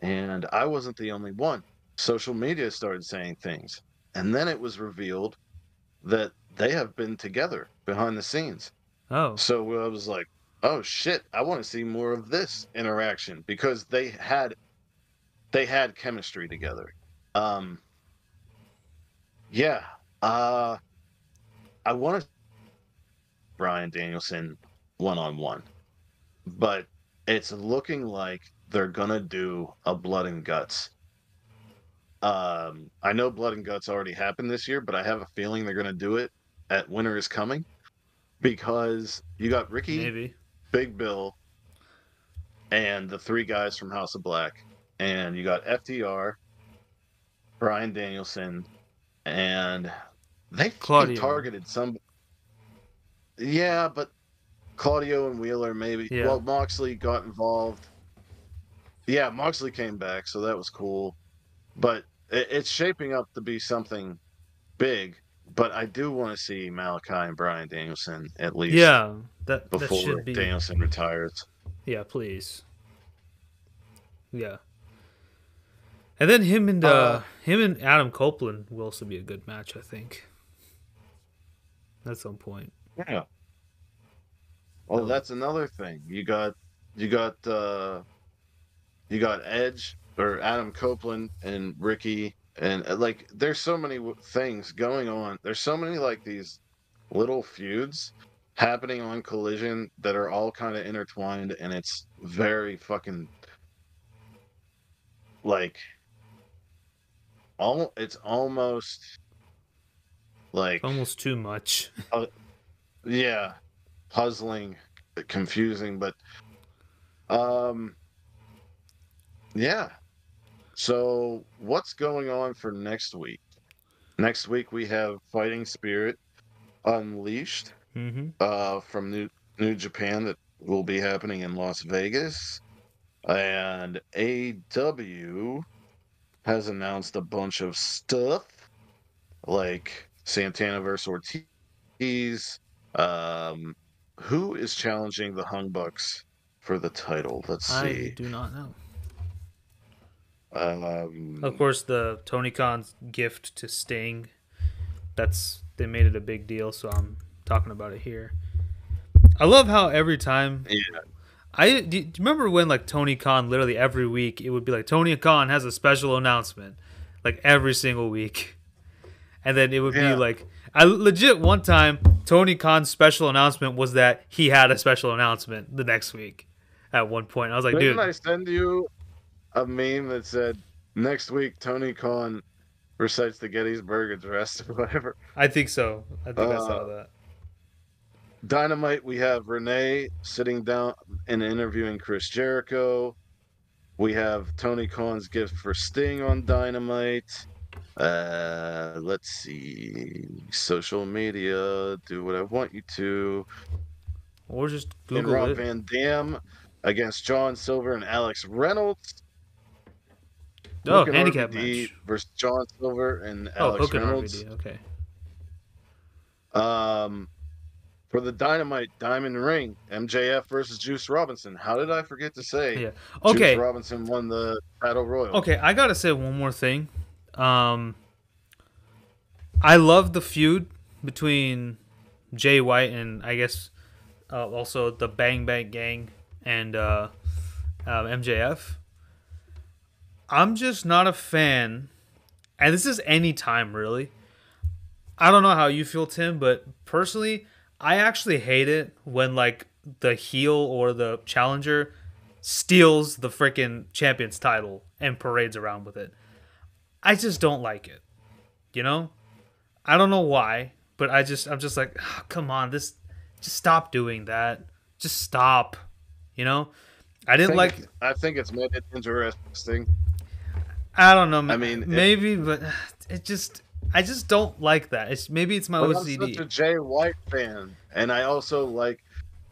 and I wasn't the only one social media started saying things. And then it was revealed that they have been together behind the scenes. Oh. So I was like, oh shit, I want to see more of this interaction because they had they had chemistry together. Um yeah. Uh I want to Bryan Danielson one on one. But it's looking like they're gonna do a blood and guts. Um, I know blood and guts already happened this year, but I have a feeling they're gonna do it at Winter is Coming because you got Ricky, Maybe. Big Bill, and the three guys from House of Black, and you got FTR, Bryan Danielson, and they Claudio. targeted some. Yeah, but Claudio and Wheeler maybe. Yeah. Well, Moxley got involved. Yeah, Moxley came back, so that was cool. But it, it's shaping up to be something big. But I do want to see Malachi and Bryan Danielson at least Yeah. That that before should be. Danielson retires. Yeah, please. Yeah. And then him and uh, Uh, him and Adam Copeland will also be a good match, I think. At some point. Yeah. Well, that's another thing. You got, you got, uh, you got Edge or Adam Copeland and Ricky, and uh, like, there's so many things going on. There's so many like these little feuds happening on Collision that are all kind of intertwined, and it's very fucking like, all it's almost like Almost too much. yeah puzzling confusing but um yeah. So what's going on for next week? Next week we have fighting spirit unleashed hmm uh from new new japan that will be happening in las vegas. And AEW has announced a bunch of stuff like santana versus ortiz um, who is challenging the Hung Bucks for the title? Let's see. I do not know. Um, Of course, the Tony Khan's gift to Sting. That's they made it a big deal, so I'm talking about it here. I love how every time yeah, I do you remember when like Tony Khan literally every week it would be like Tony Khan has a special announcement like every single week. And then it would Yeah. be like I legit one time Tony Khan's special announcement was that he had a special announcement the next week at one point. I was like, didn't dude, I send you? a meme that said, "Next week, Tony Khan recites the Gettysburg Address or whatever." I think so. I think I saw Uh, that. Dynamite, we have Renee sitting down and interviewing Chris Jericho. We have Tony Khan's gift for Sting on Dynamite. Uh, let's see. Social media, do what I want you to. Or just Google and Rob it. Van Dam against John Silver and Alex Reynolds. oh, handicap RVD match. versus John Silver and Oh, Alex Reynolds. RVD. Okay. Um, for the Dynamite Diamond Ring, MJF versus Juice Robinson. How did I forget to say? Yeah. Okay. Juice Robinson won the Battle Royal. Okay, I gotta say one more thing. Um, I love the feud between Jay White and I guess uh, also the Bang Bang Gang and uh, um, MJF. I'm just not a fan, and this is any time really. I don't know how you feel, Tim, but personally, I actually hate it when like the heel or the challenger steals the freaking champion's title and parades around with it. I just don't like it. You know? I don't know why, but I just I'm just like, "Ah, come on, this just stop doing that. Just stop. You know? I I didn't think like I think it's made it interesting. I don't know. I mean, it- maybe, but it just I just don't like that. It's maybe it's my But I'm such OCD. a Jay White fan, and I also like,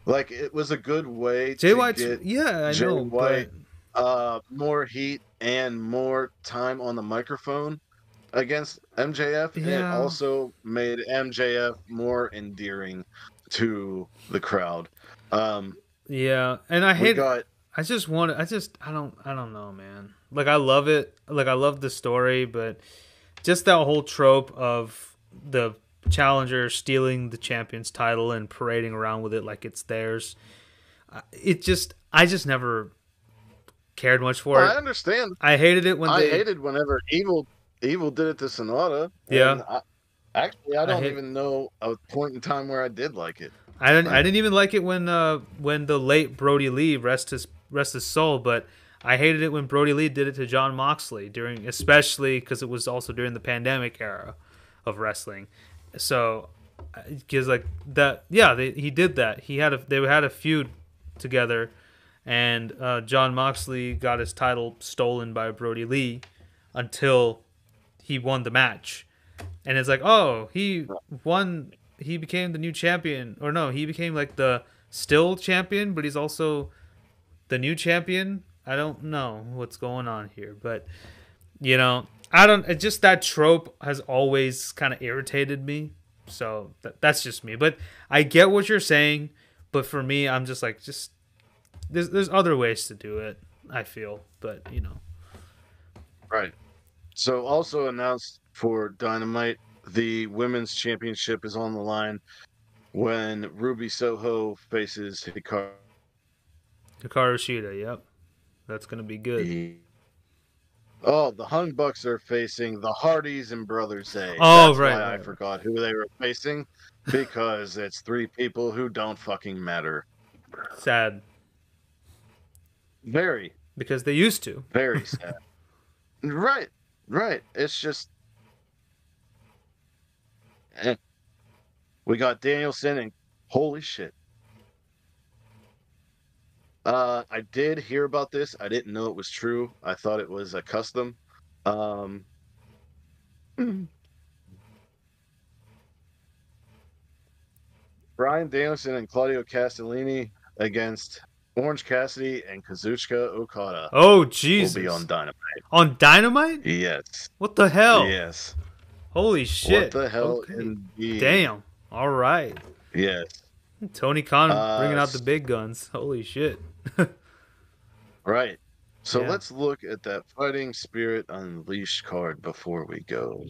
like it was a good way Jay get yeah, I Jay know, White but uh, more heat and more time on the microphone against MJF. And it also made MJF more endearing to the crowd. Um, yeah, and I hate got I just want I just I don't I don't know, man. Like I love it. Like I love the story, but just that whole trope of the challenger stealing the champion's title and parading around with it like it's theirs. uh, It just I just never cared much for well, I understand. I hated it when I they hated whenever Evil Evil did it to Sanada. Yeah. I, actually, I I don't hate- even know a point in time where I did like it. I didn't I didn't even like it when uh when the late Brodie Lee rest his rest his soul, but I hated it when Brodie Lee did it to Jon Moxley during especially because it was also during the pandemic era of wrestling. So because like that yeah, they, he did that. He had a they had a feud together and uh, Jon Moxley got his title stolen by Brodie Lee until he won the match. And it's like, "Oh, he won he became the new champion or no he became like the still champion but he's also the new champion i don't know what's going on here but you know i don't it just that trope has always kind of irritated me so th- that's just me but i get what you're saying but for me i'm just like just there's there's other ways to do it i feel but you know Right. So also announced for Dynamite, the women's championship is on the line when Ruby Soho faces Hikaru. hikaru shida yep that's gonna be good Oh, the Hung Bucks are facing the Hardys and Brothers A. Oh, That's right, I forgot who they were facing because it's three people who don't fucking matter. sad Very, because they used to very sad. right, right. It's just. Eh. We got Danielson and holy shit. Uh, I did hear about this. I didn't know it was true. I thought it was a custom. Um, Bryan Danielson and Claudio Castagnoli against Orange Cassidy and Kazuchika Okada oh will be on Dynamite. On Dynamite? Yes. What the hell? Yes. Holy shit. What the hell? Okay. Indeed. Damn. All right. Yes. Tony Khan Uh, bringing out the big guns. Holy shit. Right. So Yeah. let's look at that Fighting Spirit Unleashed card before we go.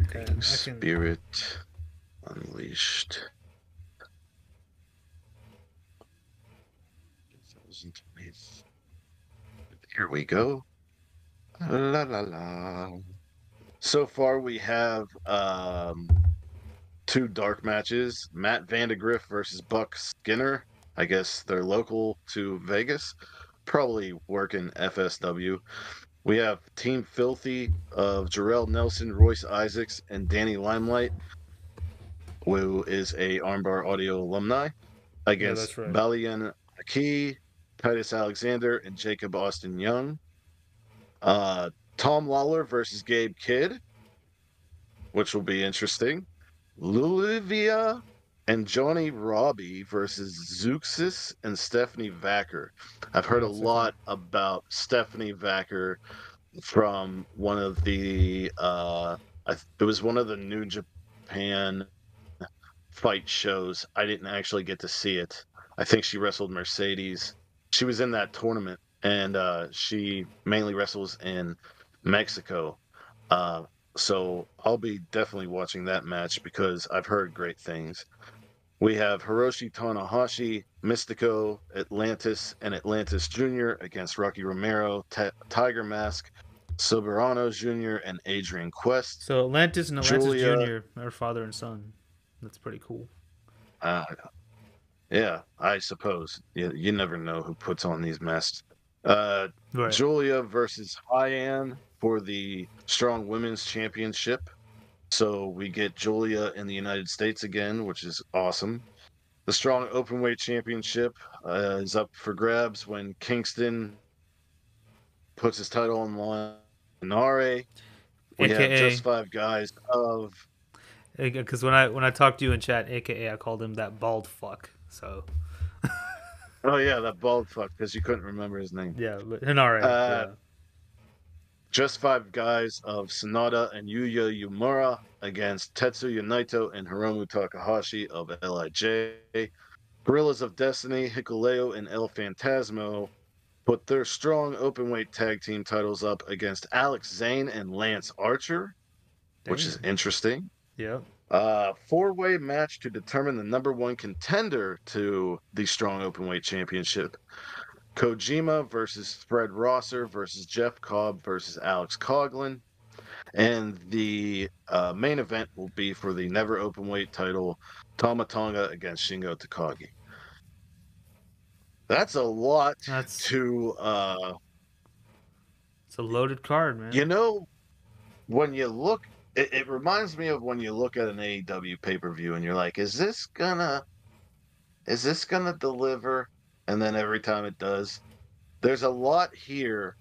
Okay, can- Spirit Unleashed. Here we go. La la la. So far, we have um, two dark matches: Matt Vandagriff versus Buck Skinner. I guess they're local to Vegas. probably work in FSW. We have Team Filthy of Jorel Nelson, Royce Isaacs, and Danny Limelight, who is a Armbar Audio alumni, against that's right. Balian Aki, Titus Alexander, and Jacob Austin Young. Uh, Tom Lawlor versus Gabe Kidd, which will be interesting. Lulivia and Johnny Robbie versus Zeuxis and Stephanie Vaquer. I've heard a lot about Stephanie Vaquer from one of the uh th- it was one of the New Japan fight shows. I didn't actually get to see it. I think she wrestled Mercedes. She was in that tournament and uh she mainly wrestles in Mexico. Uh so I'll be definitely watching that match because I've heard great things. We have Hiroshi Tanahashi, Místico, Atlantis, and Atlantis Jr. against Rocky Romero, Ti- Tiger Mask, Soberano Jr., and Adrian Quest. So Atlantis and Atlantis Julia- Jr. are father and son. That's pretty cool. Uh, yeah, I suppose. You, you never know who puts on these masks. Uh, Right. Giulia versus Hyan for the Strong Women's Championship. So we get Giulia in the United States again, which is awesome. The Strong Openweight Championship uh, is up for grabs when Kingston puts his title on the line. Henare. We have AKA just five guys of because when I when I talked to you in chat, AKA I called him that bald fuck. So oh yeah that bald fuck because you couldn't remember his name. yeah, but Henare. Uh, Just five guys of Sanada and Yuya Uemura against Tetsuya Naito and Hiromu Takahashi of LIJ. Gorillas of Destiny, Hikuleo, and El Fantasmo put their strong openweight tag team titles up against Alex Zayne and Lance Archer, which is interesting. yeah. Uh, four-way match to determine the number one contender to the Strong Openweight Championship. Kojima versus Fred Rosser versus Jeff Cobb versus Alex Coughlin. And the uh, main event will be for the never openweight title, Tama Tonga against Shingo Takagi. That's a lot That's to uh, it's a loaded card, man. You know, when you look, it, it reminds me of when you look at an AEW pay per view and you're like, is this gonna, is this gonna deliver? And then every time it does, there's a lot here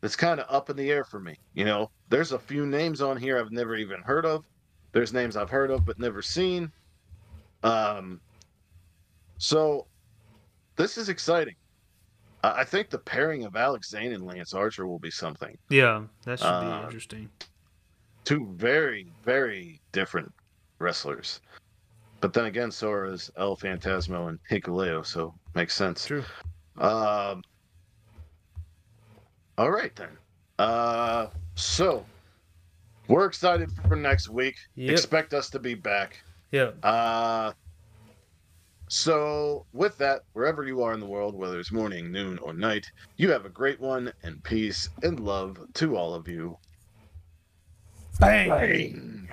that's kind of up in the air for me. You know, there's a few names on here I've never even heard of. There's names I've heard of but never seen. Um, so this is exciting. I think the pairing of Alex Zayne and Lance Archer will be something Yeah, that should Uh, be interesting. two very, very different wrestlers. But then again, so are is El Fantasmo and Hikuleo, so makes sense. True. Um, all right then. Uh, so we're excited for next week. Yep. Expect us to be back. Yeah. Uh, so with that, wherever you are in the world, whether it's morning, noon, or night, you have a great one, and peace and love to all of you. Bang.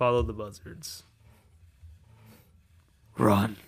Follow the buzzards. Run.